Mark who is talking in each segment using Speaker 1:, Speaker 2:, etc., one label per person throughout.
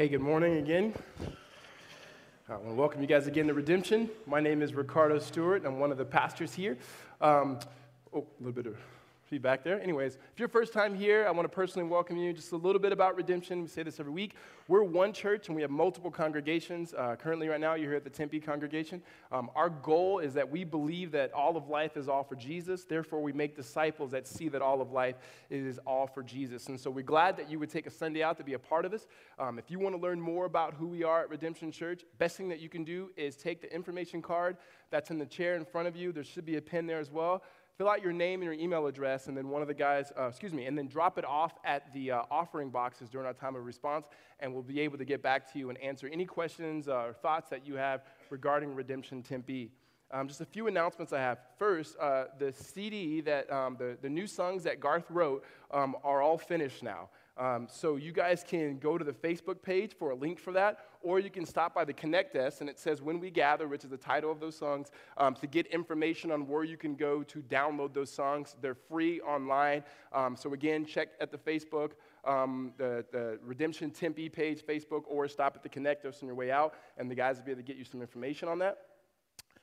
Speaker 1: Hey, good morning again. I want to welcome you guys again to Redemption. My name is Ricardo Stewart. I'm one of the pastors here. Um, oh, a little bit of feedback there. Anyways, if you're first time here, I want to personally welcome you. Just a little bit about Redemption. We say this every week. We're one church and we have multiple congregations. Uh, currently, right now, you're here at the Tempe congregation. Um, our goal is that we believe that all of life is all for Jesus. Therefore, we make disciples that see that all of life is all for Jesus. And so we're glad that you would take a Sunday out to be a part of us. Um, if you want to learn more about who we are at Redemption Church, best thing that you can do is take the information card that's in the chair in front of you. There should be a pen there as well fill out your name and your email address, and then one of the guys, uh, excuse me, and then drop it off at the uh, offering boxes during our time of response, and we'll be able to get back to you and answer any questions uh, or thoughts that you have regarding Redemption Tempe. Um, just a few announcements I have. First, uh, the CD that um, the, the new songs that Garth wrote um, are all finished now. Um, so you guys can go to the Facebook page for a link for that, or you can stop by the Connect desk, and it says When We Gather, which is the title of those songs, um, to get information on where you can go to download those songs. They're free online. Um, so again, check at the Facebook, um, the, the Redemption Tempe page, Facebook, or stop at the Connect desk on your way out, and the guys will be able to get you some information on that.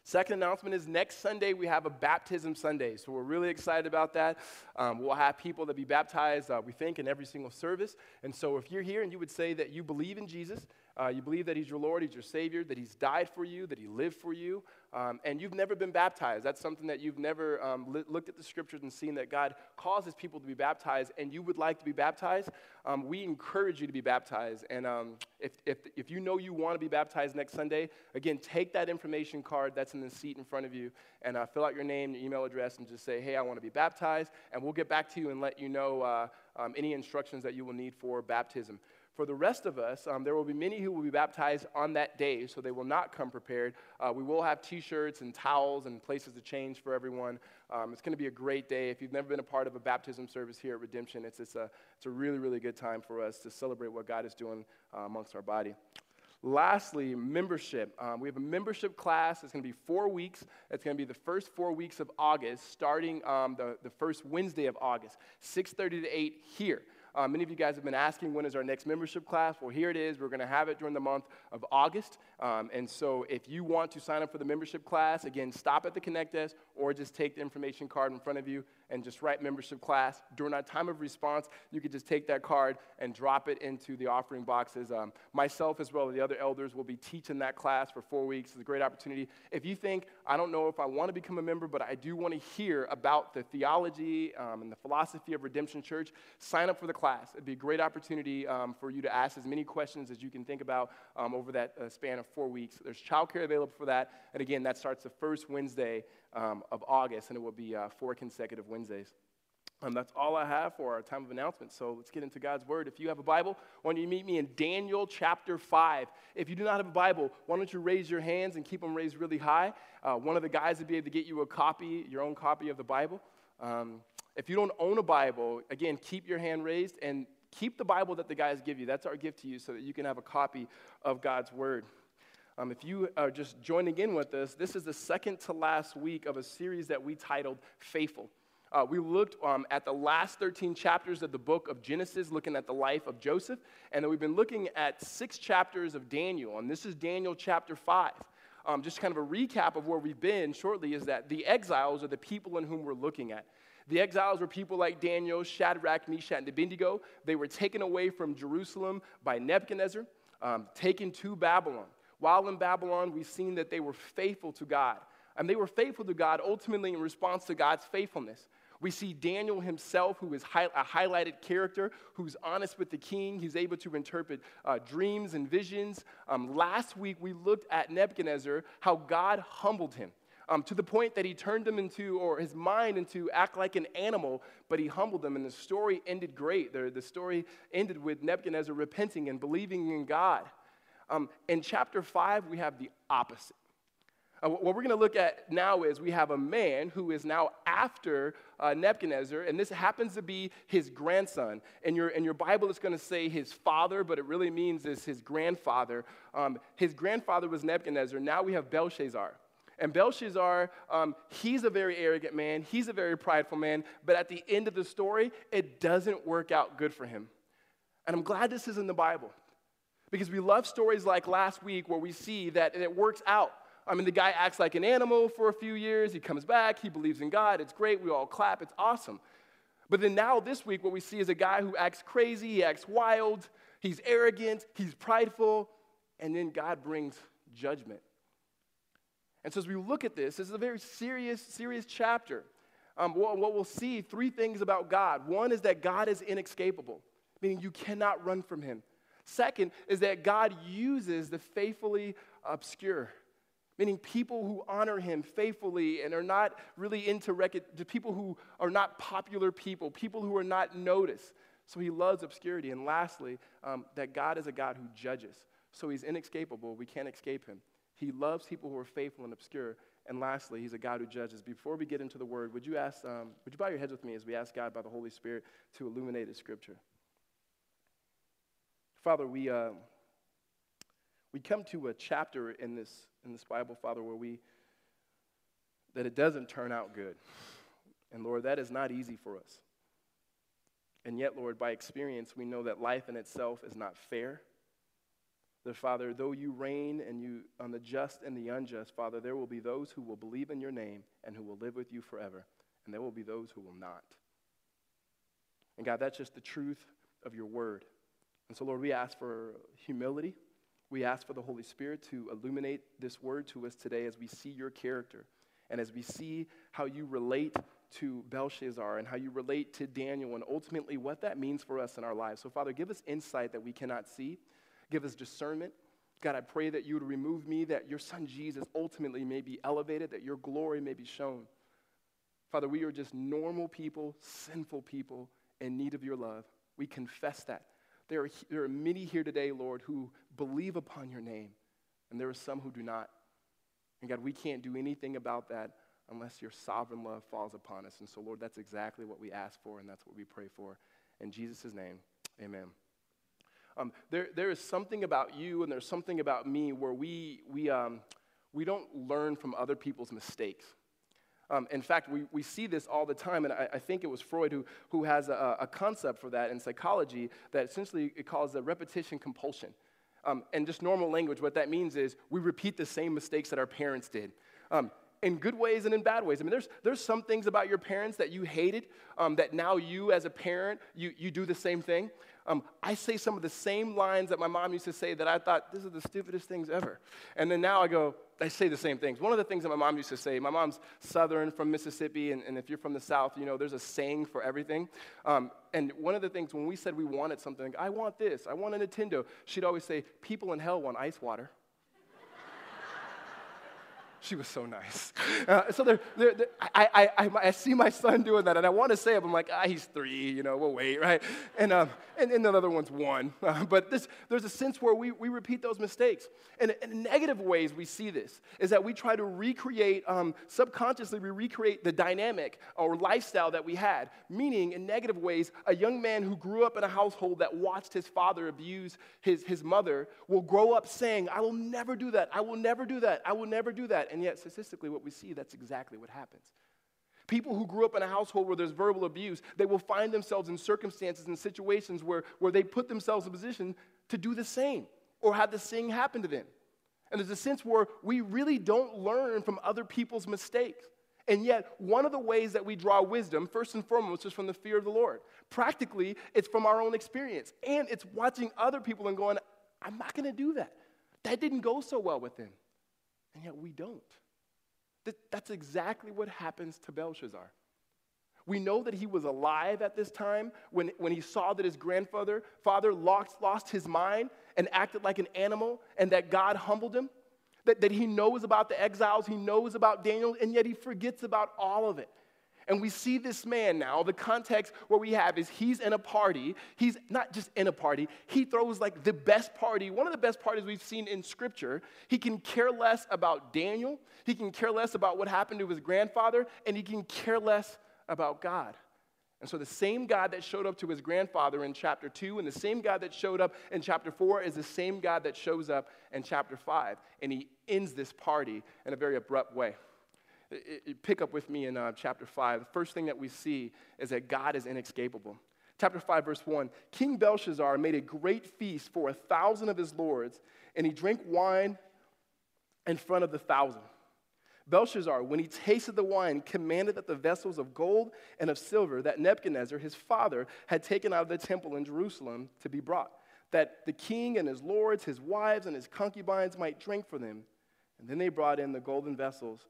Speaker 1: Second announcement is next Sunday we have a baptism Sunday. So we're really excited about that. Um, we'll have people that be baptized, uh, we think, in every single service. And so if you're here and you would say that you believe in Jesus, uh, you believe that He's your Lord, He's your Savior, that He's died for you, that He lived for you, um, and you've never been baptized. That's something that you've never um, li- looked at the scriptures and seen that God causes people to be baptized, and you would like to be baptized. Um, we encourage you to be baptized. And um, if, if, if you know you want to be baptized next Sunday, again, take that information card that's in the seat in front of you and uh, fill out your name, your email address, and just say, hey, I want to be baptized. And we'll get back to you and let you know uh, um, any instructions that you will need for baptism. For the rest of us, um, there will be many who will be baptized on that day, so they will not come prepared. Uh, we will have t shirts and towels and places to change for everyone. Um, it's going to be a great day. If you've never been a part of a baptism service here at Redemption, it's, it's, a, it's a really, really good time for us to celebrate what God is doing uh, amongst our body. Lastly, membership. Um, we have a membership class. It's going to be four weeks. It's going to be the first four weeks of August, starting um, the, the first Wednesday of August, 6.30 to 8 here. Uh, many of you guys have been asking when is our next membership class. Well, here it is. We're going to have it during the month of August. Um, and so if you want to sign up for the membership class, again, stop at the Connect desk or just take the information card in front of you and just write membership class. During our time of response, you could just take that card and drop it into the offering boxes. Um, myself, as well as the other elders, will be teaching that class for four weeks. It's a great opportunity. If you think, I don't know if I want to become a member, but I do want to hear about the theology um, and the philosophy of Redemption Church, sign up for the class. It'd be a great opportunity um, for you to ask as many questions as you can think about um, over that uh, span of four weeks. There's childcare available for that. And again, that starts the first Wednesday um, of August, and it will be uh, four consecutive Wednesdays. Um, that's all I have for our time of announcement. So let's get into God's Word. If you have a Bible, why don't you meet me in Daniel chapter 5? If you do not have a Bible, why don't you raise your hands and keep them raised really high? Uh, one of the guys will be able to get you a copy, your own copy of the Bible. Um, if you don't own a Bible, again, keep your hand raised and keep the Bible that the guys give you. That's our gift to you so that you can have a copy of God's Word. Um, if you are just joining in with us, this is the second to last week of a series that we titled Faithful. Uh, we looked um, at the last 13 chapters of the book of Genesis, looking at the life of Joseph, and then we've been looking at six chapters of Daniel, and this is Daniel chapter 5. Um, just kind of a recap of where we've been shortly is that the exiles are the people in whom we're looking at. The exiles were people like Daniel, Shadrach, Meshach, and Abednego. They were taken away from Jerusalem by Nebuchadnezzar, um, taken to Babylon. While in Babylon, we've seen that they were faithful to God. And they were faithful to God ultimately in response to God's faithfulness. We see Daniel himself, who is a highlighted character, who's honest with the king. He's able to interpret uh, dreams and visions. Um, last week, we looked at Nebuchadnezzar, how God humbled him um, to the point that he turned him into, or his mind into, act like an animal, but he humbled him. And the story ended great. The, the story ended with Nebuchadnezzar repenting and believing in God. Um, in chapter 5, we have the opposite. Uh, what we're going to look at now is we have a man who is now after uh, Nebuchadnezzar, and this happens to be his grandson. And your, in your Bible, it's going to say his father, but it really means is his grandfather. Um, his grandfather was Nebuchadnezzar. Now we have Belshazzar. And Belshazzar, um, he's a very arrogant man, he's a very prideful man, but at the end of the story, it doesn't work out good for him. And I'm glad this is in the Bible Because we love stories like last week where we see that it works out. I mean, the guy acts like an animal for a few years, he comes back, he believes in God, it's great, we all clap, it's awesome. But then now, this week, what we see is a guy who acts crazy, he acts wild, he's arrogant, he's prideful, and then God brings judgment. And so, as we look at this, this is a very serious, serious chapter. Um, what, what we'll see three things about God. One is that God is inescapable, meaning you cannot run from him. Second is that God uses the faithfully obscure, meaning people who honor him faithfully and are not really into rec- people who are not popular people, people who are not noticed. So he loves obscurity. And lastly, um, that God is a God who judges. So he's inescapable. We can't escape him. He loves people who are faithful and obscure. And lastly, he's a God who judges. Before we get into the word, would you ask, um, would you bow your heads with me as we ask God by the Holy Spirit to illuminate his scripture? Father, we, uh, we come to a chapter in this, in this Bible, Father, where we, that it doesn't turn out good. And Lord, that is not easy for us. And yet, Lord, by experience, we know that life in itself is not fair. That, Father, though you rain and you on the just and the unjust, Father, there will be those who will believe in your name and who will live with you forever. And there will be those who will not. And God, that's just the truth of your word. And so, Lord, we ask for humility. We ask for the Holy Spirit to illuminate this word to us today as we see your character and as we see how you relate to Belshazzar and how you relate to Daniel and ultimately what that means for us in our lives. So, Father, give us insight that we cannot see, give us discernment. God, I pray that you would remove me, that your son Jesus ultimately may be elevated, that your glory may be shown. Father, we are just normal people, sinful people in need of your love. We confess that. There are, there are many here today, Lord, who believe upon your name, and there are some who do not. And God, we can't do anything about that unless your sovereign love falls upon us. And so, Lord, that's exactly what we ask for, and that's what we pray for. In Jesus' name, amen. Um, there, there is something about you and there's something about me where we, we, um, we don't learn from other people's mistakes. Um, in fact, we, we see this all the time, and I, I think it was Freud who, who has a, a, concept for that in psychology that essentially it calls the repetition compulsion. Um, and just normal language, what that means is we repeat the same mistakes that our parents did. Um, in good ways and in bad ways. I mean, there's, there's some things about your parents that you hated um, that now you, as a parent, you, you do the same thing. Um, I say some of the same lines that my mom used to say that I thought, this is the stupidest things ever. And then now I go, I say the same things. One of the things that my mom used to say, my mom's Southern from Mississippi, and, and if you're from the South, you know, there's a saying for everything. Um, and one of the things, when we said we wanted something, I want this, I want a Nintendo, she'd always say, people in hell want ice water. She was so nice. Uh, so there, there, there I, I, I, see my son doing that, and I want to say it, but I'm like, ah, he's three, you know, we'll wait, right? And, um, and, and the other one's one. Uh, but this, there's a sense where we, we repeat those mistakes. And in negative ways, we see this, is that we try to recreate, um, subconsciously, we recreate the dynamic or lifestyle that we had. Meaning, in negative ways, a young man who grew up in a household that watched his father abuse his, his mother will grow up saying, I will never do that, I will never do that, I will never do that. And yet, statistically, what we see, that's exactly what happens. People who grew up in a household where there's verbal abuse, they will find themselves in circumstances and situations where, where they put themselves in position to do the same or have the same happen to them. And there's a sense where we really don't learn from other people's mistakes. And yet, one of the ways that we draw wisdom, first and foremost, is from the fear of the Lord. Practically, it's from our own experience. And it's watching other people and going, I'm not going to do that. That didn't go so well with them and yet we don't. That, that's exactly what happens to Belshazzar. We know that he was alive at this time when, when he saw that his grandfather father lost, lost his mind and acted like an animal, and that God humbled him. That, that he knows about the exiles, he knows about Daniel, and yet he forgets about all of it. And we see this man now, the context where we have is he's in a party. He's not just in a party, he throws like the best party, one of the best parties we've seen in scripture. He can care less about Daniel, he can care less about what happened to his grandfather, and he can care less about God. And so the same God that showed up to his grandfather in chapter 2 and the same God that showed up in chapter 4 is the same God that shows up in chapter 5. And he ends this party in a very abrupt way. It, pick up with me in uh, chapter 5. The first thing that we see is that God is inescapable. Chapter 5, verse 1 King Belshazzar made a great feast for a thousand of his lords, and he drank wine in front of the thousand. Belshazzar, when he tasted the wine, commanded that the vessels of gold and of silver that Nebuchadnezzar, his father, had taken out of the temple in Jerusalem to be brought, that the king and his lords, his wives, and his concubines might drink for them. And then they brought in the golden vessels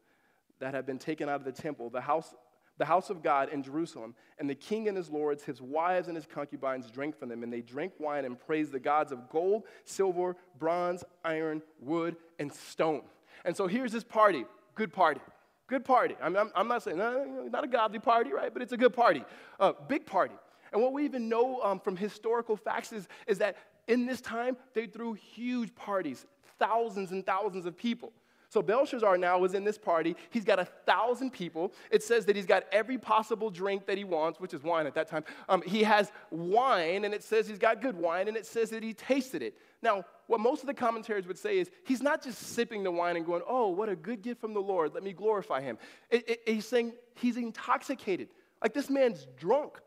Speaker 1: that had been taken out of the temple, the house the house of God in Jerusalem, and the king and his lords, his wives and his concubines drank from them, and they drank wine and praised the gods of gold, silver, bronze, iron, wood, and stone. And so here's this party, good party. Good party. I'm, I'm, I'm not saying, no, not a godly party, right? But it's a good party, uh, big party. And what we even know um, from historical facts is, is that in this time, they threw huge parties, thousands and thousands of people. So Belshazzar now is in this party. He's got a thousand people. It says that he's got every possible drink that he wants, which is wine at that time. Um, he has wine, and it says he's got good wine, and it says that he tasted it. Now, what most of the commentaries would say is he's not just sipping the wine and going, oh, what a good gift from the Lord. Let me glorify him. It, it, he's saying he's intoxicated. Like this man's drunk.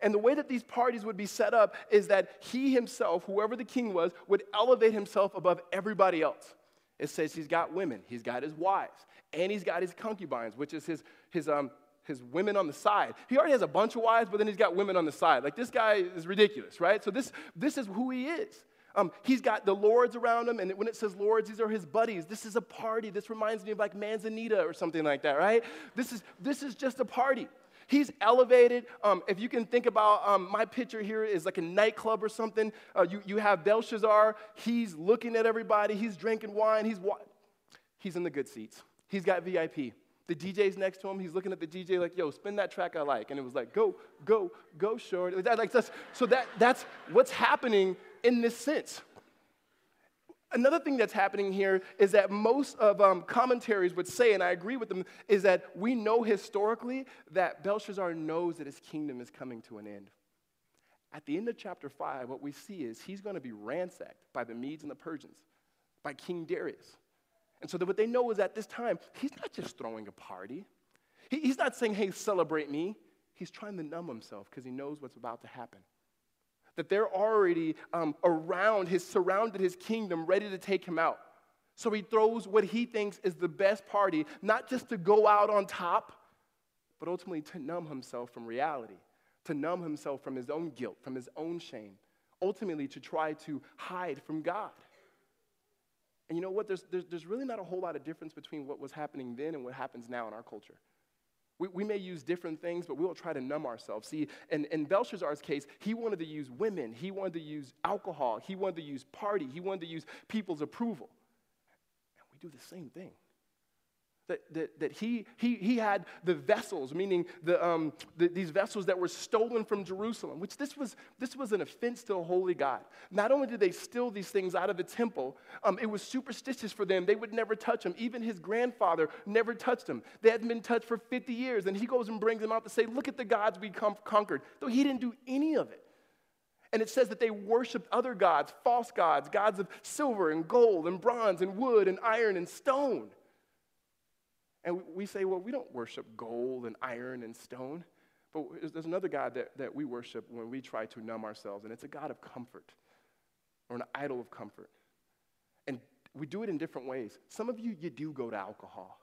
Speaker 1: And the way that these parties would be set up is that he himself, whoever the king was, would elevate himself above everybody else. It says he's got women, he's got his wives, and he's got his concubines, which is his, his, um, his women on the side. He already has a bunch of wives, but then he's got women on the side. Like this guy is ridiculous, right? So this, this is who he is. Um, he's got the lords around him, and when it says lords, these are his buddies. This is a party. This reminds me of like Manzanita or something like that, right? This is, this is just a party. He's elevated. Um, if you can think about um, my picture here is like a nightclub or something. Uh, you, you have Belshazzar. He's looking at everybody. He's drinking wine. He's, wa- he's in the good seats. He's got VIP. The DJ's next to him. He's looking at the DJ like, yo, spin that track I like. And it was like, go, go, go, short. Like, that's, so that, that's what's happening in this sense. Another thing that's happening here is that most of um, commentaries would say, and I agree with them, is that we know historically that Belshazzar knows that his kingdom is coming to an end. At the end of chapter 5, what we see is he's going to be ransacked by the Medes and the Persians, by King Darius. And so that what they know is at this time, he's not just throwing a party. He, he's not saying, hey, celebrate me. He's trying to numb himself because he knows what's about to happen that they're already um, around, his surrounded his kingdom, ready to take him out. So he throws what he thinks is the best party, not just to go out on top, but ultimately to numb himself from reality, to numb himself from his own guilt, from his own shame, ultimately to try to hide from God. And you know what? There's, there's, there's really not a whole lot of difference between what was happening then and what happens now in our culture. We, we may use different things, but we'll try to numb ourselves. See, in, in Belshazzar's case, he wanted to use women, he wanted to use alcohol, he wanted to use party, he wanted to use people's approval. And we do the same thing. That, that, that he, he, he had the vessels, meaning the, um, the, these vessels that were stolen from Jerusalem, which this was, this was an offense to a holy God. Not only did they steal these things out of the temple, um, it was superstitious for them. They would never touch them. Even his grandfather never touched them. They hadn't been touched for 50 years. And he goes and brings them out to say, Look at the gods we com- conquered. Though he didn't do any of it. And it says that they worshiped other gods, false gods, gods of silver and gold and bronze and wood and iron and stone. And we say, well, we don't worship gold and iron and stone. But there's another God that, that we worship when we try to numb ourselves, and it's a God of comfort or an idol of comfort. And we do it in different ways. Some of you, you do go to alcohol,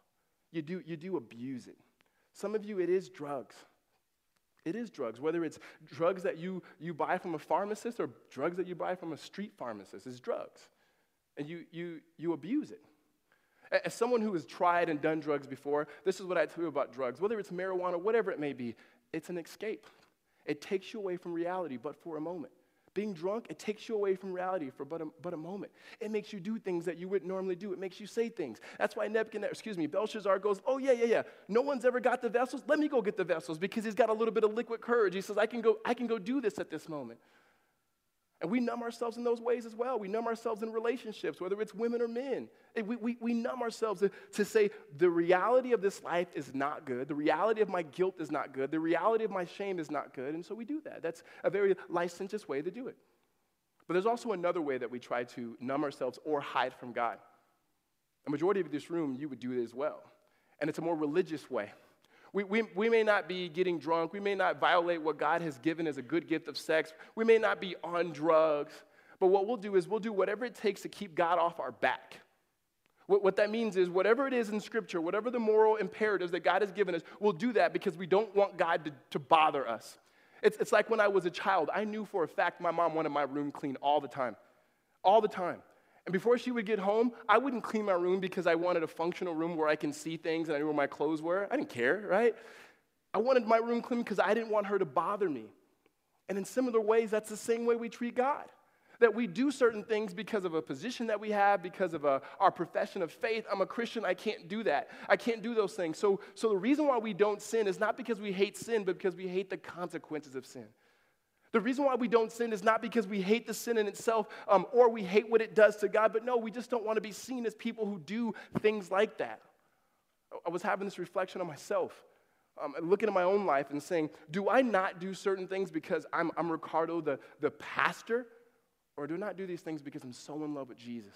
Speaker 1: you do, you do abuse it. Some of you, it is drugs. It is drugs, whether it's drugs that you, you buy from a pharmacist or drugs that you buy from a street pharmacist, it's drugs. And you, you, you abuse it. As someone who has tried and done drugs before, this is what I tell you about drugs. Whether it's marijuana, whatever it may be, it's an escape. It takes you away from reality, but for a moment. Being drunk, it takes you away from reality for but a, but a moment. It makes you do things that you wouldn't normally do. It makes you say things. That's why Nebuchadnezzar, excuse me, Belshazzar goes, Oh, yeah, yeah, yeah. No one's ever got the vessels. Let me go get the vessels because he's got a little bit of liquid courage. He says, I can go, I can go do this at this moment. And we numb ourselves in those ways as well. We numb ourselves in relationships, whether it's women or men. We, we, we numb ourselves to, to say, the reality of this life is not good. The reality of my guilt is not good. The reality of my shame is not good. And so we do that. That's a very licentious way to do it. But there's also another way that we try to numb ourselves or hide from God. A majority of this room, you would do it as well. And it's a more religious way We, we, we may not be getting drunk. We may not violate what God has given as a good gift of sex. We may not be on drugs. But what we'll do is we'll do whatever it takes to keep God off our back. What, what that means is whatever it is in Scripture, whatever the moral imperatives that God has given us, we'll do that because we don't want God to, to bother us. It's, it's like when I was a child, I knew for a fact my mom wanted my room clean all the time. All the time. And before she would get home, I wouldn't clean my room because I wanted a functional room where I can see things and I knew where my clothes were. I didn't care, right? I wanted my room clean because I didn't want her to bother me. And in similar ways, that's the same way we treat God. That we do certain things because of a position that we have, because of a, our profession of faith. I'm a Christian, I can't do that. I can't do those things. So, so the reason why we don't sin is not because we hate sin, but because we hate the consequences of sin. The reason why we don't sin is not because we hate the sin in itself um, or we hate what it does to God, but no, we just don't want to be seen as people who do things like that. I was having this reflection on myself, um, looking at my own life and saying, do I not do certain things because I'm, I'm Ricardo, the, the pastor, or do I not do these things because I'm so in love with Jesus?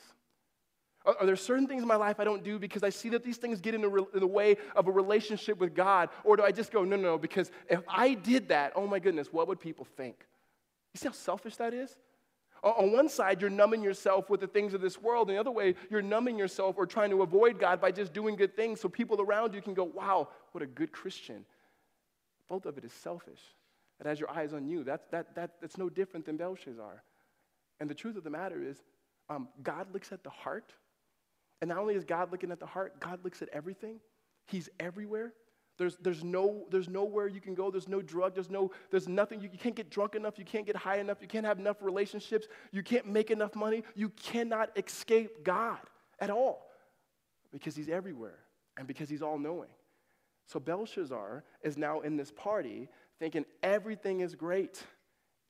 Speaker 1: Are, there certain things in my life I don't do because I see that these things get in the, re- in the way of a relationship with God? Or do I just go, no, no, no, because if I did that, oh my goodness, what would people think? You see how selfish that is? On one side, you're numbing yourself with the things of this world. And the other way, you're numbing yourself or trying to avoid God by just doing good things so people around you can go, wow, what a good Christian. Both of it is selfish. It has your eyes on you. That's, that, that, that's no different than Belshazzar. And the truth of the matter is, um, God looks at the heart. And not only is God looking at the heart, God looks at everything. He's everywhere. There's, there's, no, there's nowhere you can go. There's no drug. There's, no, there's nothing. You, you can't get drunk enough. You can't get high enough. You can't have enough relationships. You can't make enough money. You cannot escape God at all because He's everywhere and because He's all knowing. So Belshazzar is now in this party thinking everything is great.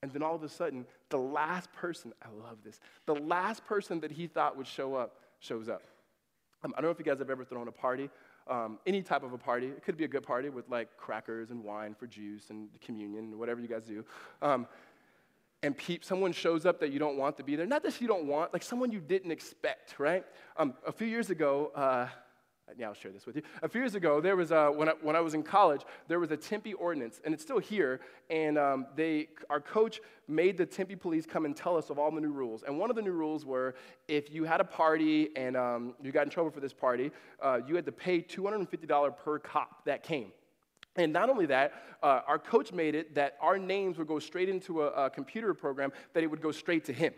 Speaker 1: And then all of a sudden, the last person, I love this, the last person that he thought would show up shows up. Um, I don't know if you guys have ever thrown a party um, any type of a party. It could be a good party with like crackers and wine for juice and communion and whatever you guys do. Um, and peep, someone shows up that you don't want to be there. Not that you don't want, like someone you didn't expect, right? Um, a few years ago, uh, yeah, I'll share this with you. A few years ago, there was a, when, I, when I was in college, there was a Tempe ordinance, and it's still here. And um, they, our coach made the Tempe police come and tell us of all the new rules. And one of the new rules were if you had a party and um, you got in trouble for this party, uh, you had to pay $250 per cop that came. And not only that, uh, our coach made it that our names would go straight into a, a computer program, that it would go straight to him.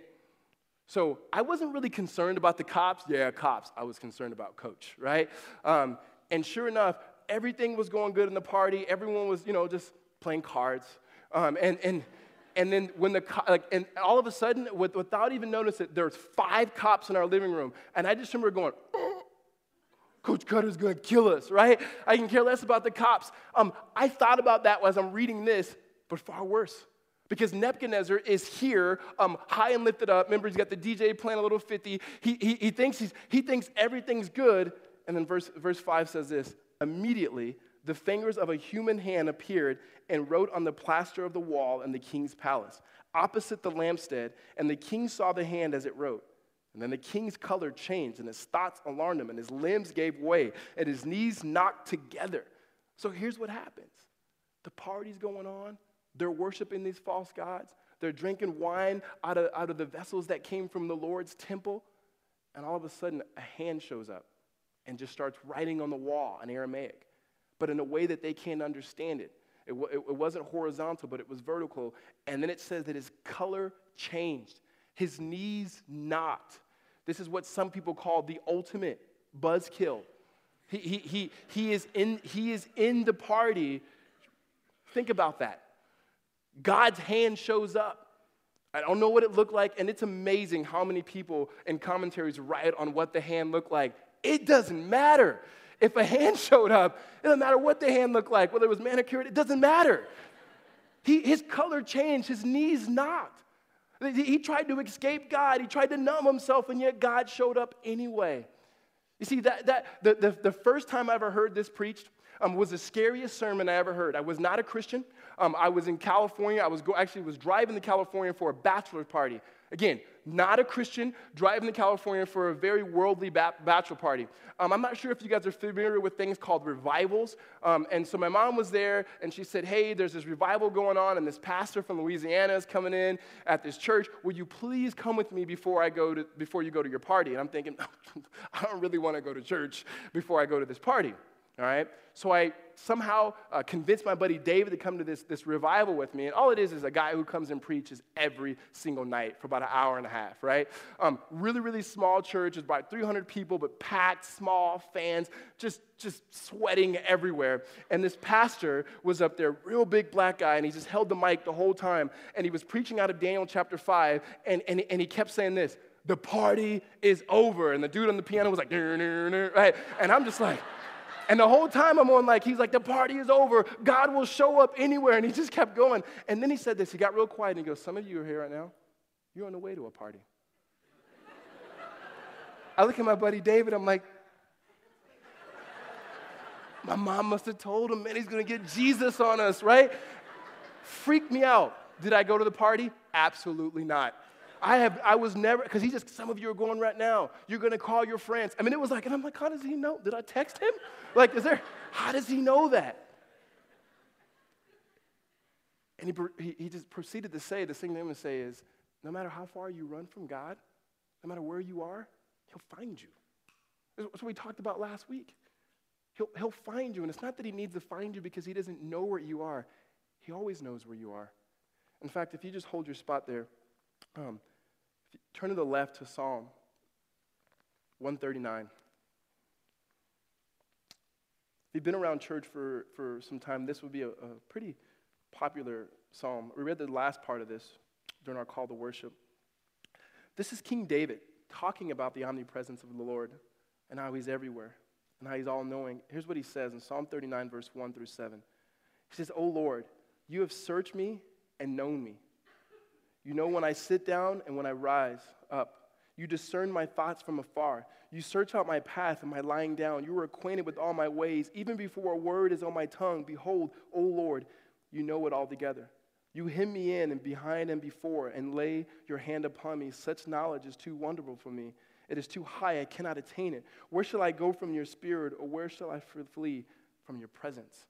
Speaker 1: So I wasn't really concerned about the cops. Yeah, cops. I was concerned about coach, right? Um, and sure enough, everything was going good in the party. Everyone was, you know, just playing cards. Um, and, and, and then when the, like, and all of a sudden, with, without even noticing there's five cops in our living room. And I just remember going, oh, Coach Cutter's gonna kill us, right? I can care less about the cops. Um, I thought about that as I'm reading this, but far worse. Because Nebuchadnezzar is here, um, high and lifted up. Remember, he's got the DJ playing a little 50. He, he, he, thinks he's, he thinks everything's good. And then verse, verse 5 says this Immediately, the fingers of a human hand appeared and wrote on the plaster of the wall in the king's palace, opposite the lampstand. And the king saw the hand as it wrote. And then the king's color changed, and his thoughts alarmed him, and his limbs gave way, and his knees knocked together. So here's what happens the party's going on. They're worshiping these false gods. They're drinking wine out of, out of the vessels that came from the Lord's temple. And all of a sudden, a hand shows up and just starts writing on the wall in Aramaic, but in a way that they can't understand it. It, it, wasn't horizontal, but it was vertical. And then it says that his color changed, his knees knocked. This is what some people call the ultimate buzzkill. He, he, he, he, is in, he is in the party. Think about that. God's hand shows up. I don't know what it looked like, and it's amazing how many people in commentaries write on what the hand looked like. It doesn't matter. If a hand showed up, it doesn't matter what the hand looked like, whether it was manicured, it doesn't matter. He, his color changed, his knees knocked. He tried to escape God, he tried to numb himself, and yet God showed up anyway. You see, that, that, the, the, the first time I ever heard this preached um, was the scariest sermon I ever heard. I was not a Christian. Um, I was in California. I was go- actually was driving to California for a bachelor party. Again, not a Christian, driving to California for a very worldly ba- bachelor party. Um, I'm not sure if you guys are familiar with things called revivals. Um, and so my mom was there, and she said, Hey, there's this revival going on, and this pastor from Louisiana is coming in at this church. Will you please come with me before I go to before you go to your party? And I'm thinking, I don't really want to go to church before I go to this party. All right? So I somehow uh, convinced my buddy David to come to this, this revival with me. And all it is is a guy who comes and preaches every single night for about an hour and a half, right? Um, really, really small church. It's about 300 people, but packed, small, fans, just, just sweating everywhere. And this pastor was up there, real big black guy, and he just held the mic the whole time. And he was preaching out of Daniel chapter 5, and, and, and he kept saying this the party is over. And the dude on the piano was like, right? And I'm just like, and the whole time I'm on, like, he's like, the party is over. God will show up anywhere. And he just kept going. And then he said this. He got real quiet and he goes, Some of you are here right now. You're on the way to a party. I look at my buddy David. I'm like, my mom must have told him, man, he's going to get Jesus on us, right? Freaked me out. Did I go to the party? Absolutely not. I have, I was never, because he just, some of you are going right now. You're going to call your friends. I mean, it was like, and I'm like, how does he know? Did I text him? Like, is there, how does he know that? And he, he, just proceeded to say, the thing to him to say is, no matter how far you run from God, no matter where you are, he'll find you. That's what we talked about last week. He'll, he'll find you. And it's not that he needs to find you because he doesn't know where you are. He always knows where you are. In fact, if you just hold your spot there, um, Turn to the left to Psalm 139. If you've been around church for, for some time, this would be a, a pretty popular psalm. We read the last part of this during our call to worship. This is King David talking about the omnipresence of the Lord and how he's everywhere and how he's all knowing. Here's what he says in Psalm 39, verse 1 through 7. He says, O Lord, you have searched me and known me. You know when I sit down and when I rise up. You discern my thoughts from afar. You search out my path and my lying down. You are acquainted with all my ways. Even before a word is on my tongue, behold, O Lord, you know it altogether. You hem me in and behind and before, and lay your hand upon me. Such knowledge is too wonderful for me. It is too high, I cannot attain it. Where shall I go from your spirit, or where shall I flee from your presence?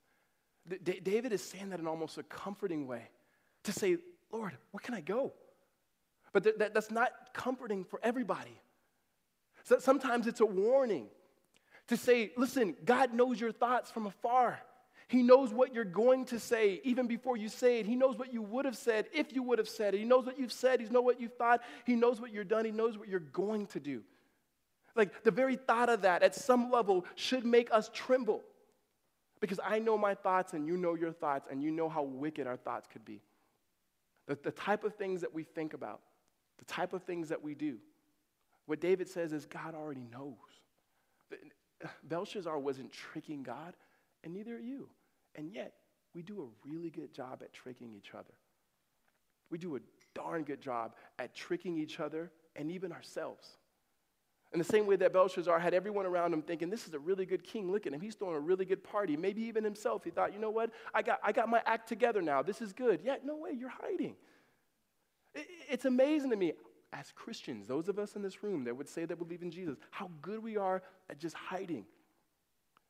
Speaker 1: D- David is saying that in almost a comforting way to say, Lord, where can I go? But th- that, that's not comforting for everybody. So sometimes it's a warning to say, listen, God knows your thoughts from afar. He knows what you're going to say even before you say it. He knows what you would have said if you would have said it. He knows what you've said. He knows what you've thought. He knows what you've done. He knows what you're going to do. Like the very thought of that at some level should make us tremble. Because I know my thoughts and you know your thoughts and you know how wicked our thoughts could be. The, the type of things that we think about, the type of things that we do. What David says is God already knows. Belshazzar wasn't tricking God, and neither are you. And yet, we do a really good job at tricking each other. We do a darn good job at tricking each other and even ourselves. In the same way that Belshazzar had everyone around him thinking, this is a really good king. Look at him. He's throwing a really good party. Maybe even himself. He thought, you know what? I got, I got my act together now. This is good. Yet, no way, you're hiding. It, it's amazing to me, as Christians, those of us in this room that would say that we believe in Jesus, how good we are at just hiding.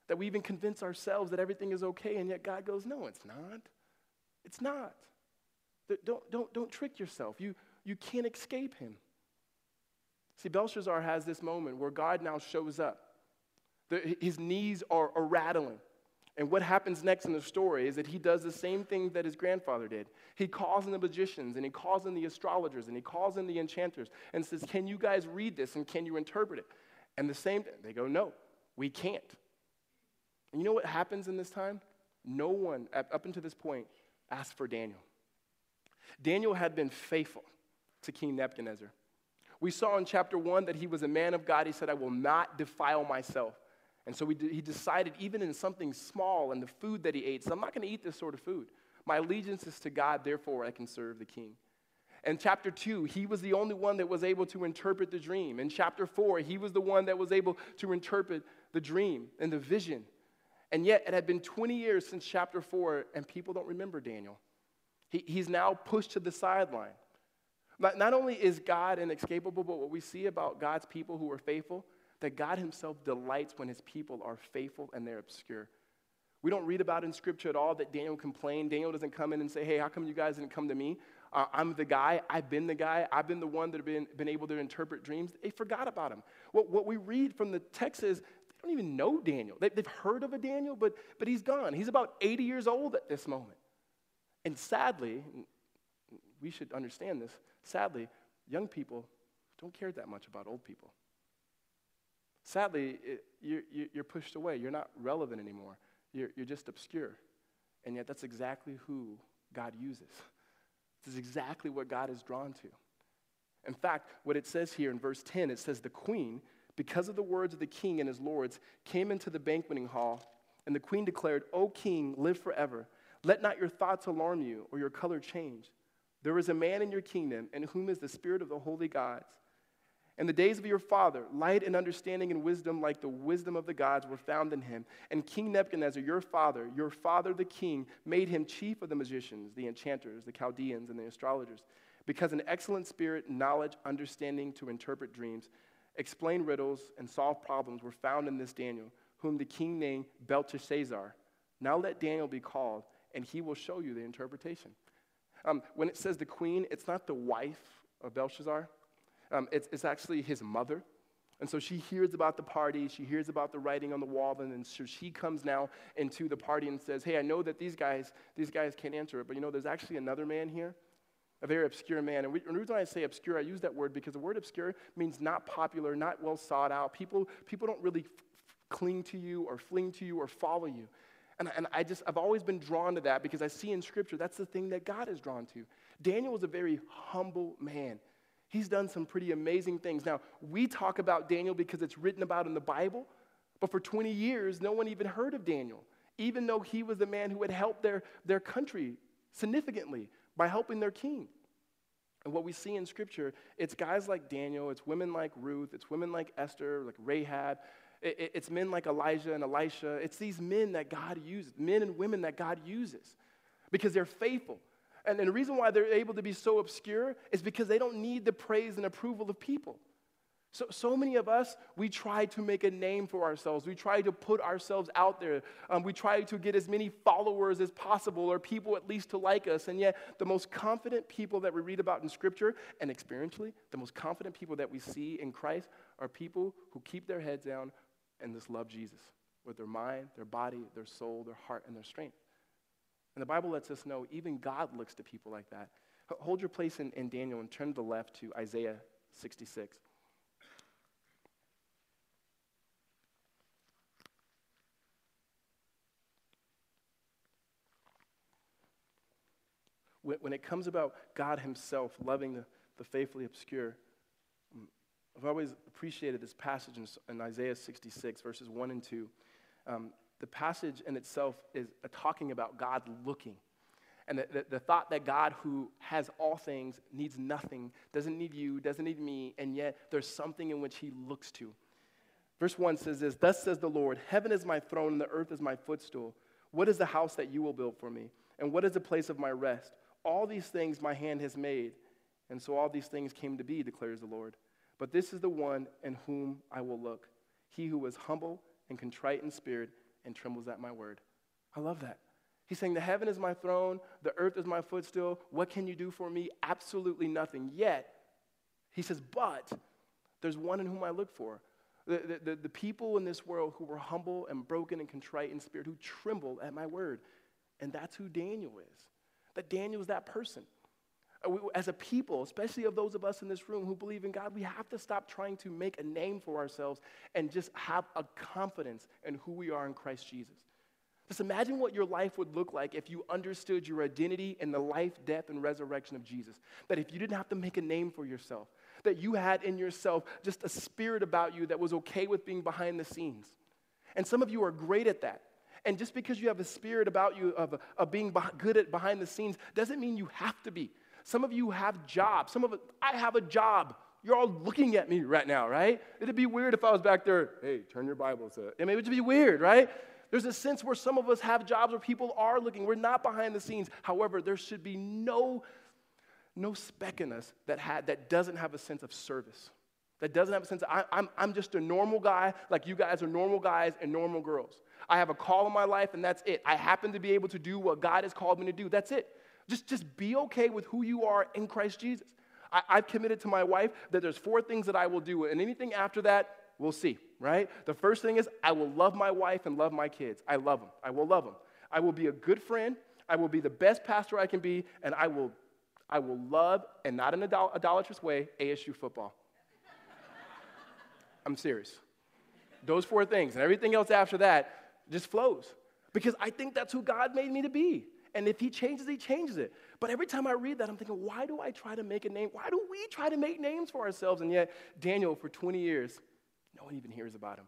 Speaker 1: That we even convince ourselves that everything is okay, and yet God goes, no, it's not. It's not. Don't, don't, don't trick yourself. You, you can't escape him. See, Belshazzar has this moment where God now shows up. The, his knees are, are rattling. And what happens next in the story is that he does the same thing that his grandfather did. He calls in the magicians and he calls in the astrologers and he calls in the enchanters and says, Can you guys read this and can you interpret it? And the same, they go, No, we can't. And you know what happens in this time? No one, up until this point, asked for Daniel. Daniel had been faithful to King Nebuchadnezzar. We saw in chapter one that he was a man of God. He said, I will not defile myself. And so he decided, even in something small, in the food that he ate, so I'm not going to eat this sort of food. My allegiance is to God, therefore I can serve the king. In chapter 2, he was the only one that was able to interpret the dream. In chapter 4, he was the one that was able to interpret the dream and the vision. And yet, it had been 20 years since chapter 4, and people don't remember Daniel. He, he's now pushed to the sideline. Not, not only is God inescapable, but what we see about God's people who are faithful, that God Himself delights when His people are faithful and they're obscure. We don't read about in Scripture at all that Daniel complained. Daniel doesn't come in and say, hey, how come you guys didn't come to me? Uh, I'm the guy. I've been the guy. I've been the one that have been, been able to interpret dreams. They forgot about him. What, what we read from the text is they don't even know Daniel. They, they've heard of a Daniel, but, but he's gone. He's about 80 years old at this moment. And sadly, we should understand this, sadly, young people don't care that much about old people. Sadly, it, you're, you're pushed away. You're not relevant anymore. You're, you're just obscure. And yet, that's exactly who God uses. This is exactly what God is drawn to. In fact, what it says here in verse 10, it says, The queen, because of the words of the king and his lords, came into the banqueting hall, and the queen declared, O king, live forever. Let not your thoughts alarm you or your color change. There is a man in your kingdom in whom is the spirit of the holy gods. In the days of your father, light and understanding and wisdom, like the wisdom of the gods, were found in him. And King Nebuchadnezzar, your father, your father the king, made him chief of the magicians, the enchanters, the Chaldeans, and the astrologers, because an excellent spirit, knowledge, understanding to interpret dreams, explain riddles, and solve problems were found in this Daniel, whom the king named Belteshazzar. Now let Daniel be called, and he will show you the interpretation. Um, when it says the queen, it's not the wife of Belshazzar. Um, it's, it's actually his mother. And so she hears about the party, she hears about the writing on the wall, and then so she comes now into the party and says, Hey, I know that these guys, these guys can't answer it, but you know, there's actually another man here, a very obscure man. And, we, and the reason I say obscure, I use that word because the word obscure means not popular, not well sought out. People, people don't really f- cling to you or fling to you or follow you. And, and I just, I've always been drawn to that because I see in Scripture that's the thing that God is drawn to. Daniel was a very humble man. He's done some pretty amazing things. Now, we talk about Daniel because it's written about in the Bible, but for 20 years, no one even heard of Daniel, even though he was the man who had helped their, their country significantly by helping their king. And what we see in Scripture, it's guys like Daniel, it's women like Ruth, it's women like Esther, like Rahab, it's men like Elijah and Elisha. It's these men that God uses, men and women that God uses because they're faithful. And, and the reason why they're able to be so obscure is because they don't need the praise and approval of people. So, so many of us, we try to make a name for ourselves. We try to put ourselves out there. Um, we try to get as many followers as possible or people at least to like us. And yet, the most confident people that we read about in Scripture and experientially, the most confident people that we see in Christ are people who keep their heads down and just love Jesus with their mind, their body, their soul, their heart, and their strength. And the Bible lets us know even God looks to people like that. Hold your place in, in Daniel and turn to the left to Isaiah 66. When, when it comes about God Himself loving the, the faithfully obscure, I've always appreciated this passage in, in Isaiah 66, verses 1 and 2. Um, the passage in itself is talking about God looking. And the, the, the, thought that God, who has all things, needs nothing, doesn't need you, doesn't need me, and yet there's something in which he looks to. Verse 1 says this Thus says the Lord, Heaven is my throne, and the earth is my footstool. What is the house that you will build for me? And what is the place of my rest? All these things my hand has made. And so all these things came to be, declares the Lord. But this is the one in whom I will look, he who is humble and contrite in spirit and trembles at my word. I love that. He's saying, The heaven is my throne, the earth is my footstool. What can you do for me? Absolutely nothing. Yet, he says, But there's one in whom I look for. The, the, the, people in this world who were humble and broken and contrite in spirit, who tremble at my word. And that's who Daniel is. That Daniel is that person. Uh, as a people, especially of those of us in this room who believe in God, we have to stop trying to make a name for ourselves and just have a confidence in who we are in Christ Jesus. Just imagine what your life would look like if you understood your identity in the life, death, and resurrection of Jesus. That if you didn't have to make a name for yourself, that you had in yourself just a spirit about you that was okay with being behind the scenes. And some of you are great at that. And just because you have a spirit about you of, of being good at behind the scenes doesn't mean you have to be. Some of you have jobs. Some of I have a job. You're all looking at me right now, right? It'd be weird if I was back there, hey, turn your Bibles mean, it would be weird, right? There's a sense where some of us have jobs where people are looking. We're not behind the scenes. However, there should be no no speck in us that, had, that doesn't have a sense of service, that doesn't have a sense of, I, I'm, I'm just a normal guy, like you guys are normal guys and normal girls. I have a call in my life, and that's it. I happen to be able to do what God has called me to do. That's it. Just, just be okay with who you are in Christ Jesus. I, I've committed to my wife that there's four things that I will do, and anything after that, we'll see, right? The first thing is I will love my wife and love my kids. I love them. I will love them. I will be a good friend. I will be the best pastor I can be, and I will, I will love, and not in an idol- idolatrous way, ASU football. I'm serious. Those four things, and everything else after that just flows. Because I think that's who God made me to be. And if He changes, He changes it. But every time I read that, I'm thinking, why do I try to make a name? Why do we try to make names for ourselves? And yet, Daniel, for 20 years, no one even hears about him.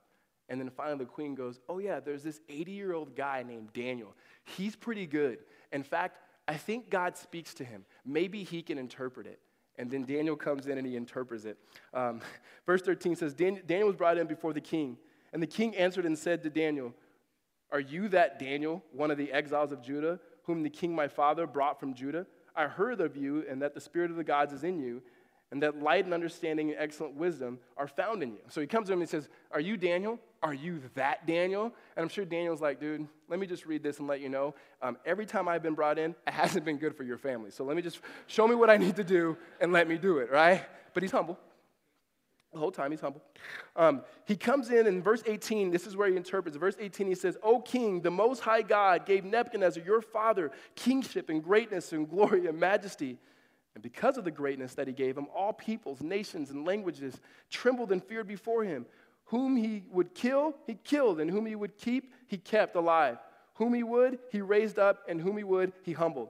Speaker 1: And then finally, the queen goes, Oh, yeah, there's this 80 year old guy named Daniel. He's pretty good. In fact, I think God speaks to him. Maybe he can interpret it. And then Daniel comes in and he interprets it. Um, verse 13 says Daniel was brought in before the king. And the king answered and said to Daniel, Are you that Daniel, one of the exiles of Judah, whom the king my father brought from Judah? I heard of you and that the spirit of the gods is in you, and that light and understanding and excellent wisdom are found in you. So he comes to him and says, Are you Daniel? Are you that Daniel? And I'm sure Daniel's like, Dude, let me just read this and let you know. Um, every time I've been brought in, it hasn't been good for your family. So let me just show me what I need to do and let me do it, right? But he's humble. The whole time he's humble. Um, he comes in in verse 18. This is where he interprets. Verse 18, he says, O king, the most high God gave Nebuchadnezzar, your father, kingship and greatness and glory and majesty. And because of the greatness that he gave him, all peoples, nations, and languages trembled and feared before him. Whom he would kill, he killed, and whom he would keep, he kept alive. Whom he would, he raised up, and whom he would, he humbled.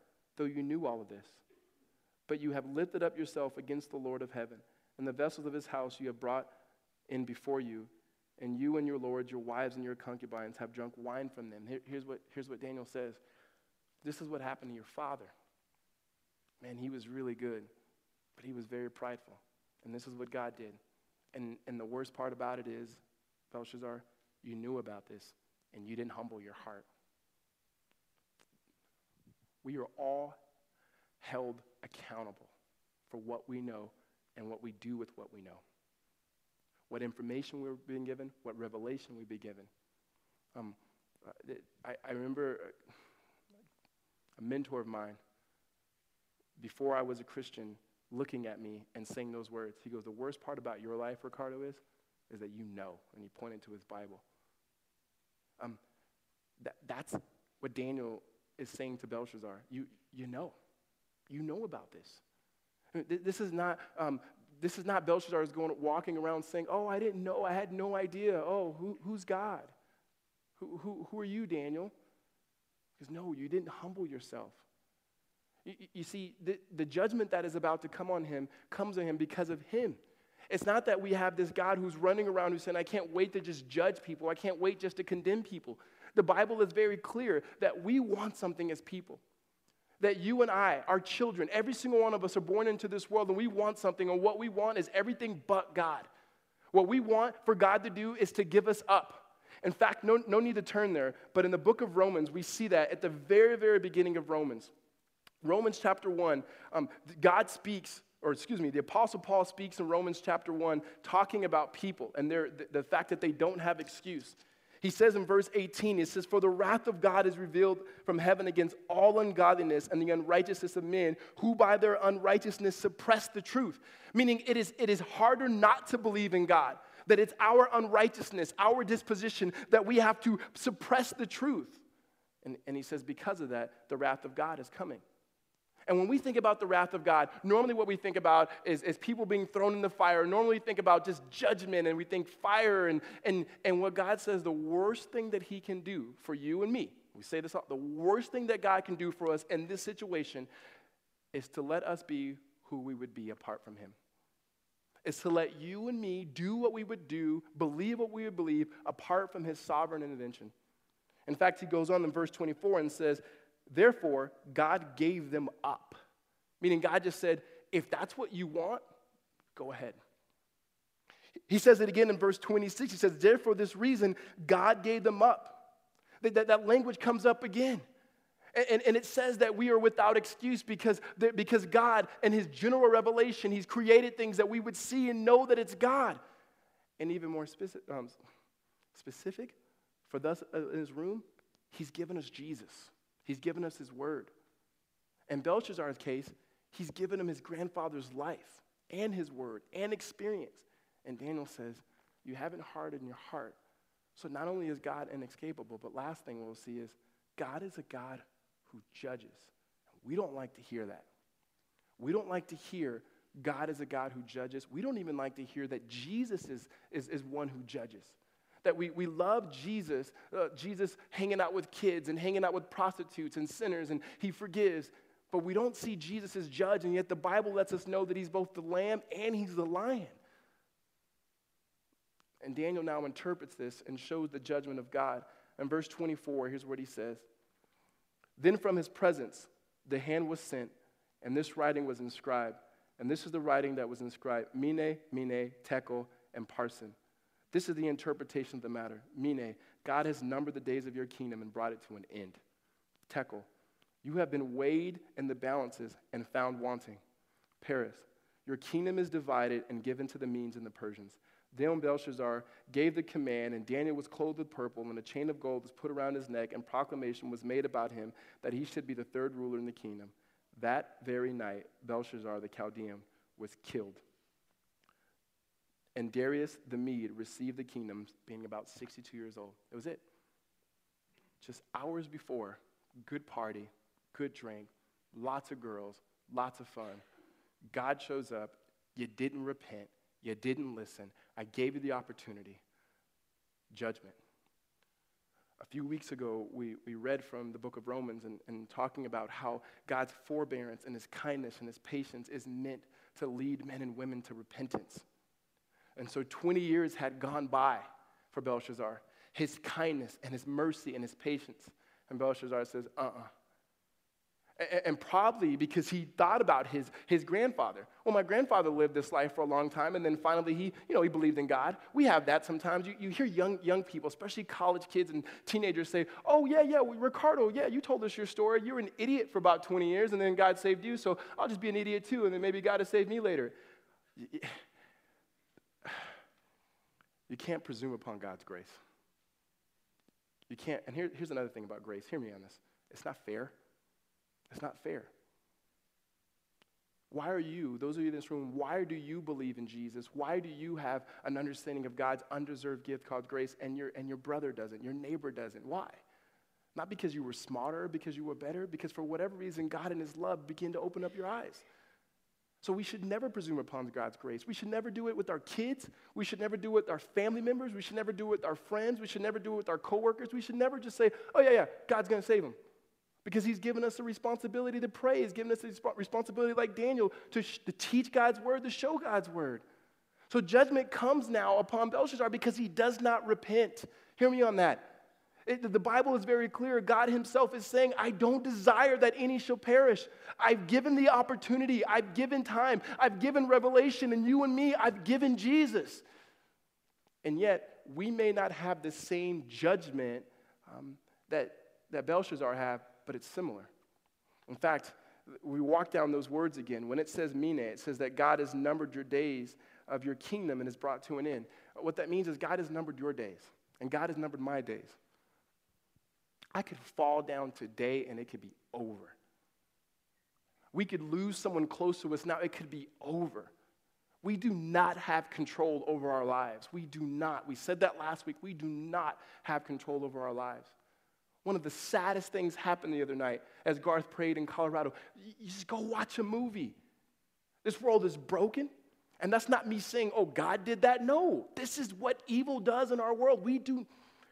Speaker 1: though you knew all of this. But you have lifted up yourself against the Lord of heaven, and the vessels of his house you have brought in before you. And you and your lords, your wives and your concubines have drunk wine from them. Here, here's, what, here's what Daniel says this is what happened to your father. Man, he was really good, but he was very prideful. And this is what God did. And, and the worst part about it is, Belshazzar, you knew about this and you didn't humble your heart. We are all held accountable for what we know and what we do with what we know. What information we're being given, what revelation we've been given. Um, I, I remember a mentor of mine, before I was a Christian, looking at me and saying those words. He goes, The worst part about your life, Ricardo, is, is that you know. And he pointed to his Bible. Um, that, that's what Daniel is saying to Belshazzar. You, you know. You know about this. This is not, um, this is not Belshazzar is going, walking around saying, Oh, I didn't know. I had no idea. Oh, who, who's God? Who, who, who are you, Daniel? Because no, you didn't humble yourself. You, you see, the, the judgment that is about to come on him comes on him because of him. It's not that we have this God who's running around who's saying, I can't wait to just judge people. I can't wait just to condemn people. The Bible is very clear that we want something as people. That you and I, our children, every single one of us are born into this world and we want something, and what we want is everything but God. What we want for God to do is to give us up. In fact, no, no need to turn there, but in the book of Romans, we see that at the very, very beginning of Romans. Romans chapter 1, um, God speaks, or excuse me, the Apostle Paul speaks in Romans chapter 1, talking about people and their, the, the fact that they don't have excuse. He says in verse 18, he says, For the wrath of God is revealed from heaven against all ungodliness and the unrighteousness of men who by their unrighteousness suppress the truth. Meaning it is, it is harder not to believe in God that it's our unrighteousness, our disposition, that we have to suppress the truth. And, and he says, because of that, the wrath of God is coming. And when we think about the wrath of God, normally what we think about is, is people being thrown in the fire. Normally we think about just judgment and we think fire. And, and, and what God says, the worst thing that He can do for you and me, we say this, all, the worst thing that God can do for us in this situation is to let us be who we would be apart from him. Is to let you and me do what we would do, believe what we would believe, apart from his sovereign intervention. In fact, he goes on in verse 24 and says, Therefore, God gave them up. Meaning, God just said, If that's what you want, go ahead. He says it again in verse 26. He says, Therefore, this reason, God gave them up. That, that, that language comes up again. And, and, it says that we are without excuse because, because God, and His general revelation, He's created things that we would see and know that it's God. And even more specific, um, specific for thus uh, in His room, He's given us Jesus, He's given us His Word. In Belshazzar's case, He's given him his grandfather's life and his word and experience. And Daniel says, You haven't hardened your heart. So not only is God inescapable, but last thing we'll see is God is a God who judges. We don't like to hear that. We don't like to hear God is a God who judges. We don't even like to hear that Jesus is, is, is one who judges. That we, we love Jesus, uh, Jesus hanging out with kids and hanging out with prostitutes and sinners, and he forgives. But we don't see Jesus as judge, and yet the Bible lets us know that he's both the lamb and he's the lion. And Daniel now interprets this and shows the judgment of God. In verse 24, here's what he says Then from his presence the hand was sent, and this writing was inscribed. And this is the writing that was inscribed Mene, Mene, Tekel, and Parsin. This is the interpretation of the matter. Mene, God has numbered the days of your kingdom and brought it to an end. Tekel, you have been weighed in the balances and found wanting. Peres, your kingdom is divided and given to the Medes and the Persians. Then Belshazzar gave the command, and Daniel was clothed with purple, and a chain of gold was put around his neck, and proclamation was made about him that he should be the third ruler in the kingdom. That very night, Belshazzar the Chaldean was killed. And Darius the Mede received the kingdom, being about 62 years old. It was it. Just hours before, good party, good drink, lots of girls, lots of fun. God shows up. You didn't repent. You didn't listen. I gave you the opportunity. Judgment. A few weeks ago, we, we read from the book of Romans and, and talking about how God's forbearance and his kindness and his patience is meant to lead men and women to repentance. And so 20 years had gone by for Belshazzar. His kindness and his mercy and his patience. And Belshazzar says, uh uh-uh. uh and probably because he thought about his, his grandfather. Well, my grandfather lived this life for a long time, and then finally he, you know, he believed in God. We have that sometimes. You, you hear young, young people, especially college kids and teenagers, say, Oh, yeah, yeah, Ricardo, yeah, you told us your story. You were an idiot for about 20 years, and then God saved you, so I'll just be an idiot too, and then maybe God will save me later. You can't presume upon God's grace. You can't, and here, here's another thing about grace. Hear me on this. It's not fair. It's not fair. Why are you, those of you in this room, why do you believe in Jesus? Why do you have an understanding of God's undeserved gift called grace and your, and your brother doesn't, your neighbor doesn't? Why? Not because you were smarter, because you were better, because for whatever reason, God in His love began to open up your eyes. So we should never presume upon God's grace. We should never do it with our kids. We should never do it with our family members. We should never do it with our friends. We should never do it with our coworkers. We should never just say, oh, yeah, yeah, God's going to save them. Because he's given us a responsibility to pray. He's given us a responsibility, like Daniel, to, sh- to teach God's word, to show God's word. So judgment comes now upon Belshazzar because he does not repent. Hear me on that. It, the Bible is very clear. God Himself is saying, I don't desire that any shall perish. I've given the opportunity, I've given time, I've given revelation, and you and me, I've given Jesus. And yet, we may not have the same judgment um, that, that Belshazzar have, but it's similar. In fact, we walk down those words again. When it says mene, it says that God has numbered your days of your kingdom and has brought to an end. What that means is God has numbered your days, and God has numbered my days. I could fall down today and it could be over. We could lose someone close to us now, it could be over. We do not have control over our lives. We do not. We said that last week. We do not have control over our lives. One of the saddest things happened the other night as Garth prayed in Colorado. You just go watch a movie. This world is broken. And that's not me saying, oh, God did that. No, this is what evil does in our world. We do,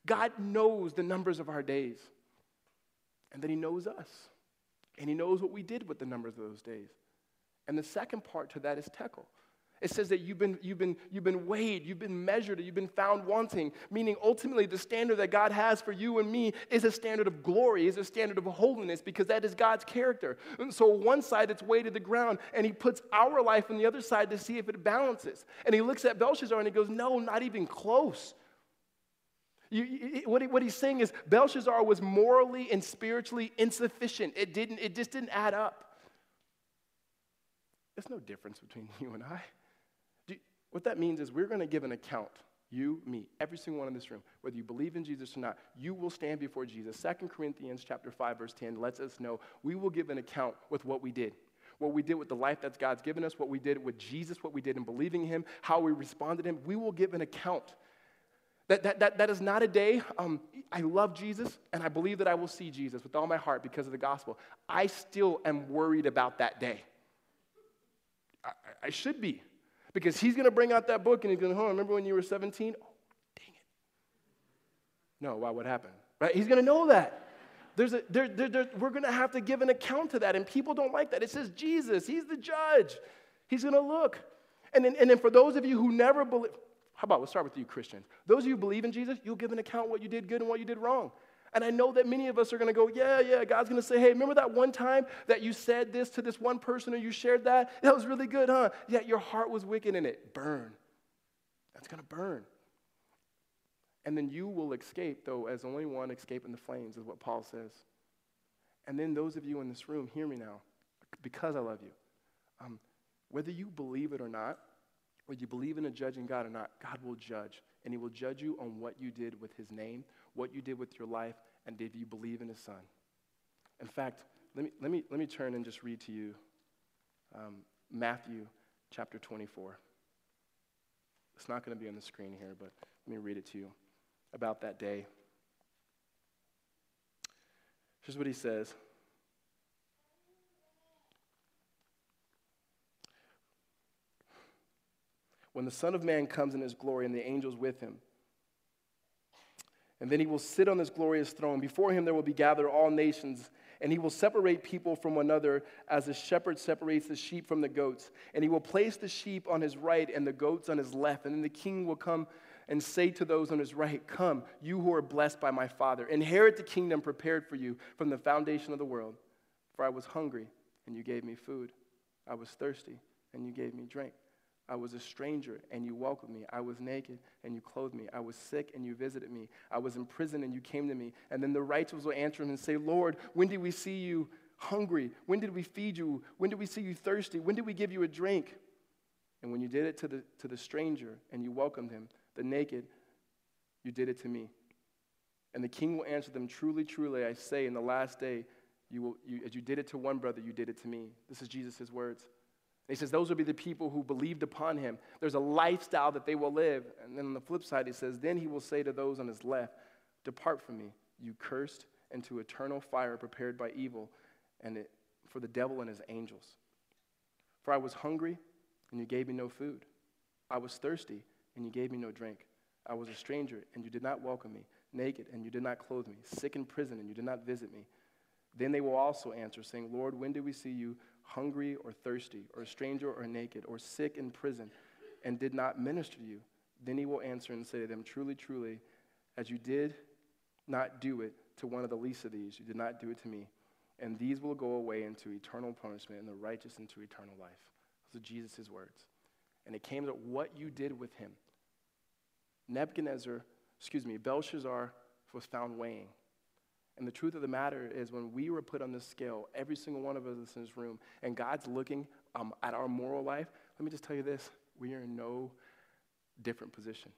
Speaker 1: God knows the numbers of our days. And then He knows us. and he knows what we did with the numbers of those days. And the second part to that is tekel. It says that you've been, you've, been, you've been weighed, you've been measured, you've been found wanting, meaning ultimately the standard that God has for you and me is a standard of glory, is a standard of holiness, because that is God's character. And so one side it's weighted the ground, and he puts our life on the other side to see if it balances. And he looks at Belshazzar and he goes, No, not even close. You, you, what, he, what he's saying is Belshazzar was morally and spiritually insufficient. It, didn't, it just didn't add up. There's no difference between you and I. What that means is we're going to give an account. You, me, every single one in this room, whether you believe in Jesus or not, you will stand before Jesus. Second Corinthians chapter 5, verse 10 lets us know we will give an account with what we did. What we did with the life that God's given us, what we did with Jesus, what we did in believing Him, how we responded to Him, we will give an account. That, that, that, that is not a day. Um, I love Jesus and I believe that I will see Jesus with all my heart because of the gospel. I still am worried about that day. I, I should be. Because he's going to bring out that book and he's going to, oh, remember when you were 17? Oh, dang it. No, why, what happened? Right? He's going to know that. There's a, there, there, there, we're going to have to give an account to that, and people don't like that. It says Jesus, he's the judge. He's going to look. And then, and then for those of you who never believe, how about we'll start with you, Christians? Those of you who believe in Jesus, you'll give an account what you did good and what you did wrong. And I know that many of us are going to go, yeah, yeah. God's going to say, hey, remember that one time that you said this to this one person or you shared that? That was really good, huh? Yeah, your heart was wicked in it. Burn. That's going to burn. And then you will escape, though, as only one escaping the flames, is what Paul says. And then those of you in this room, hear me now, because I love you. Um, whether you believe it or not, whether you believe in a judging God or not, God will judge. And He will judge you on what you did with His name, what you did with your life, and did you believe in his son? In fact, let me, let me, let me turn and just read to you um, Matthew chapter 24. It's not going to be on the screen here, but let me read it to you about that day. Here's what he says. When the Son of Man comes in his glory and the angels with him, and then he will sit on his glorious throne. Before him there will be gathered all nations, and he will separate people from one another as a shepherd separates the sheep from the goats. And he will place the sheep on his right and the goats on his left. And then the king will come and say to those on his right, Come, you who are blessed by my Father, inherit the kingdom prepared for you from the foundation of the world. For I was hungry, and you gave me food. I was thirsty, and you gave me drink. I was a stranger and you welcomed me. I was naked and you clothed me. I was sick and you visited me. I was in prison and you came to me. And then the righteous will answer him and say, Lord, when did we see you hungry? When did we feed you? When did we see you thirsty? When did we give you a drink? And when you did it to the, to the stranger and you welcomed him, the naked, you did it to me. And the king will answer them, Truly, truly, I say, in the last day, you will, you, as you did it to one brother, you did it to me. This is Jesus' words. He says those will be the people who believed upon him. There's a lifestyle that they will live. And then on the flip side, he says, Then he will say to those on his left, Depart from me, you cursed, into eternal fire prepared by evil and it, for the devil and his angels. For I was hungry, and you gave me no food. I was thirsty, and you gave me no drink. I was a stranger, and you did not welcome me. Naked, and you did not clothe me. Sick in prison, and you did not visit me. Then they will also answer, saying, Lord, when did we see you hungry or thirsty, or a stranger or naked, or sick in prison, and did not minister to you? Then he will answer and say to them, Truly, truly, as you did not do it to one of the least of these, you did not do it to me. And these will go away into eternal punishment, and the righteous into eternal life. Those are Jesus' words. And it came to what you did with him. Nebuchadnezzar, excuse me, Belshazzar was found weighing. And the truth of the matter is, when we were put on this scale, every single one of us in this room, and God's looking um, at our moral life, let me just tell you this we are in no different position.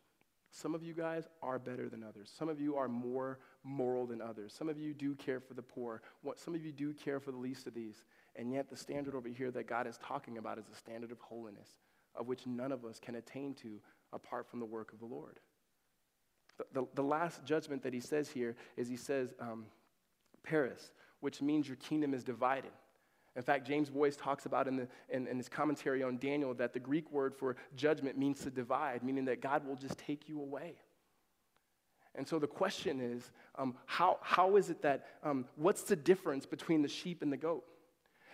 Speaker 1: Some of you guys are better than others. Some of you are more moral than others. Some of you do care for the poor. Some of you do care for the least of these. And yet, the standard over here that God is talking about is a standard of holiness, of which none of us can attain to apart from the work of the Lord. The, the, last judgment that he says here is he says, um, Peres, which means your kingdom is divided. In fact, James Boice talks about in, the, in, in, his commentary on Daniel that the Greek word for judgment means to divide, meaning that God will just take you away. And so the question is um, how, how is it that, um, what's the difference between the sheep and the goat?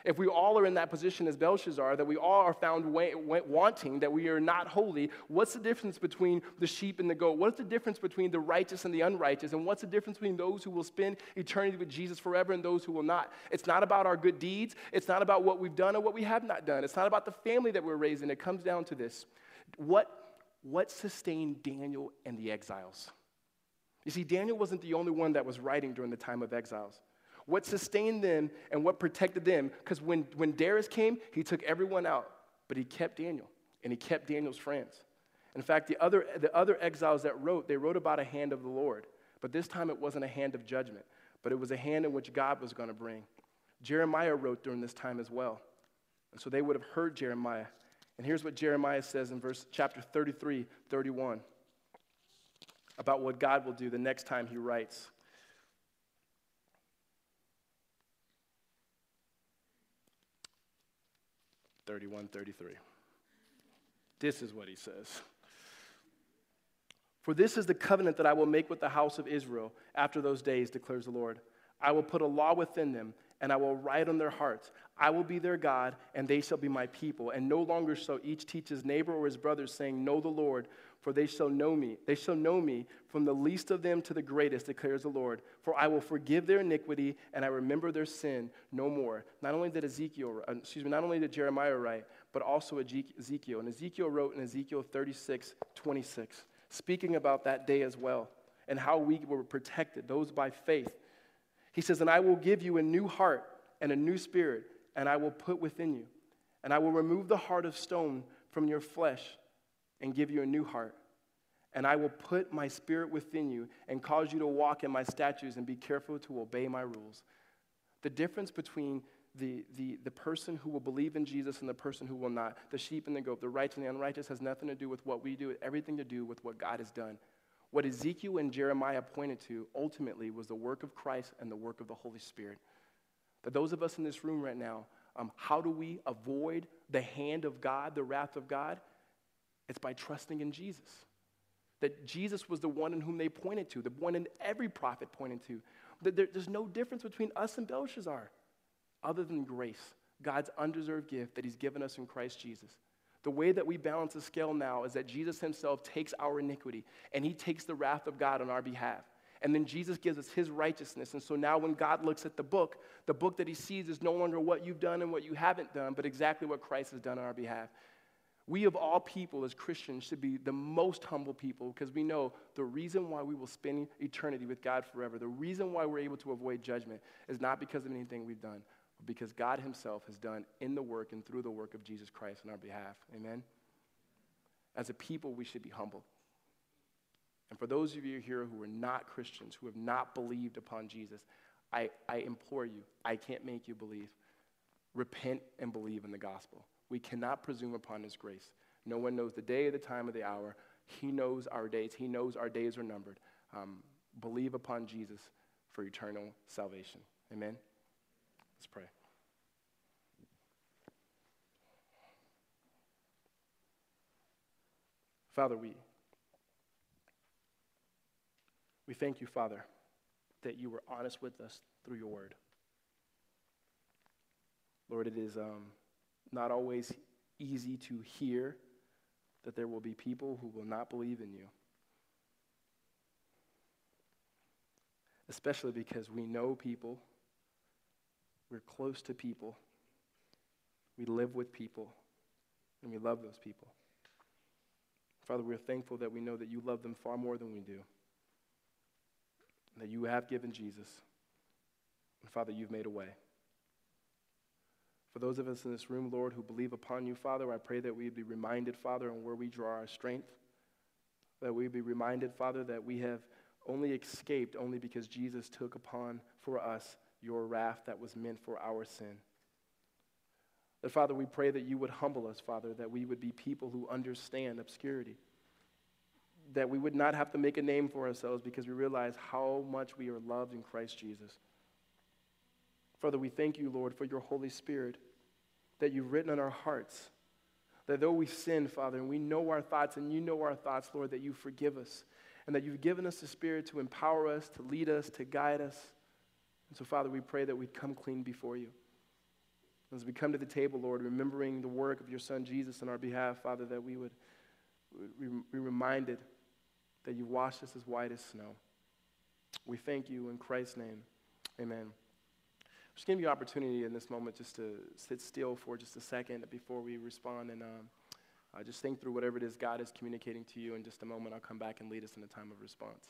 Speaker 1: If we all are in that position as Belshazzar, that we all are found wa- wa- wanting, that we are not holy, what's the difference between the sheep and the goat? What's the difference between the righteous and the unrighteous? And what's the difference between those who will spend eternity with Jesus forever and those who will not? It's not about our good deeds. It's not about what we've done or what we have not done. It's not about the family that we're raising. It comes down to this. What, what sustained Daniel and the exiles? You see, Daniel wasn't the only one that was writing during the time of exiles what sustained them and what protected them. Because when, when Darius came, he took everyone out, but he kept Daniel, and he kept Daniel's friends. In fact, the other, the other exiles that wrote, they wrote about a hand of the Lord. But this time it wasn't a hand of judgment, but it was a hand in which God was going to bring. Jeremiah wrote during this time as well. And so they would have heard Jeremiah. And here's what Jeremiah says in verse chapter 33, 31 about what God will do the next time he writes. 31 33. This is what he says. For this is the covenant that I will make with the house of Israel after those days, declares the Lord. I will put a law within them, and I will write on their hearts. I will be their God, and they shall be my people. And no longer shall each teach his neighbor or his brother, saying, Know the Lord, for they shall know me. They shall know me from the least of them to the greatest, declares the Lord. For I will forgive their iniquity and I remember their sin no more. Not only did Ezekiel, uh, excuse me, not only did Jeremiah write, but also Ezekiel. And Ezekiel wrote in Ezekiel 36, 26, speaking about that day as well and how we were protected, those by faith. He says, And I will give you a new heart and a new spirit, and I will put within you. And I will remove the heart of stone from your flesh and give you a new heart. And I will put my spirit within you and cause you to walk in my statutes and be careful to obey my rules. The difference between the, the, the person who will believe in Jesus and the person who will not, the sheep and the goat, the righteous and the unrighteous, has nothing to do with what we do, everything to do with what God has done. What Ezekiel and Jeremiah pointed to ultimately was the work of Christ and the work of the Holy Spirit. That those of us in this room right now, um, how do we avoid the hand of God, the wrath of God? It's by trusting in Jesus. That Jesus was the one in whom they pointed to, the one in every prophet pointed to. That there, there's no difference between us and Belshazzar other than grace, God's undeserved gift that He's given us in Christ Jesus. The way that we balance the scale now is that Jesus Himself takes our iniquity and He takes the wrath of God on our behalf. And then Jesus gives us His righteousness. And so now when God looks at the book, the book that He sees is no longer what you've done and what you haven't done, but exactly what Christ has done on our behalf. We, of all people, as Christians, should be the most humble people because we know the reason why we will spend eternity with God forever, the reason why we're able to avoid judgment is not because of anything we've done, but because God Himself has done in the work and through the work of Jesus Christ on our behalf. Amen? As a people, we should be humble. And for those of you here who are not Christians, who have not believed upon Jesus, I, I implore you, I can't make you believe. Repent and believe in the gospel. We cannot presume upon His grace. No one knows the day, the time, or the hour. He knows our days. He knows our days are numbered. Um, believe upon Jesus for eternal salvation. Amen? Let's pray. Father, we, we thank you, Father, that you were honest with us through your word. Lord, it is. Um, not always easy to hear that there will be people who will not believe in you. Especially because we know people, we're close to people, we live with people, and we love those people. Father, we're thankful that we know that you love them far more than we do, that you have given Jesus. And Father, you've made a way. For those of us in this room, Lord, who believe upon you, Father, I pray that we be reminded, Father, on where we draw our strength. That we be reminded, Father, that we have only escaped only because Jesus took upon for us your wrath that was meant for our sin. That, Father, we pray that you would humble us, Father, that we would be people who understand obscurity. That we would not have to make a name for ourselves because we realize how much we are loved in Christ Jesus. Father, we thank you, Lord, for your Holy Spirit that you've written on our hearts. That though we sin, Father, and we know our thoughts, and you know our thoughts, Lord, that you forgive us. and that you've given us the Spirit to empower us, to lead us, to guide us. And so, Father, we pray that we'd come clean before you. As we come to the table, Lord, remembering the work of your Son Jesus on our behalf, Father, that we would be reminded that you've washed us as white as snow. We thank you in Christ's name. Amen. Just giving you opportunity in this moment just to sit still for just a second before we respond and um, uh, just think through whatever it is God is communicating to you. In just a moment, I'll come back and lead us in a time of response.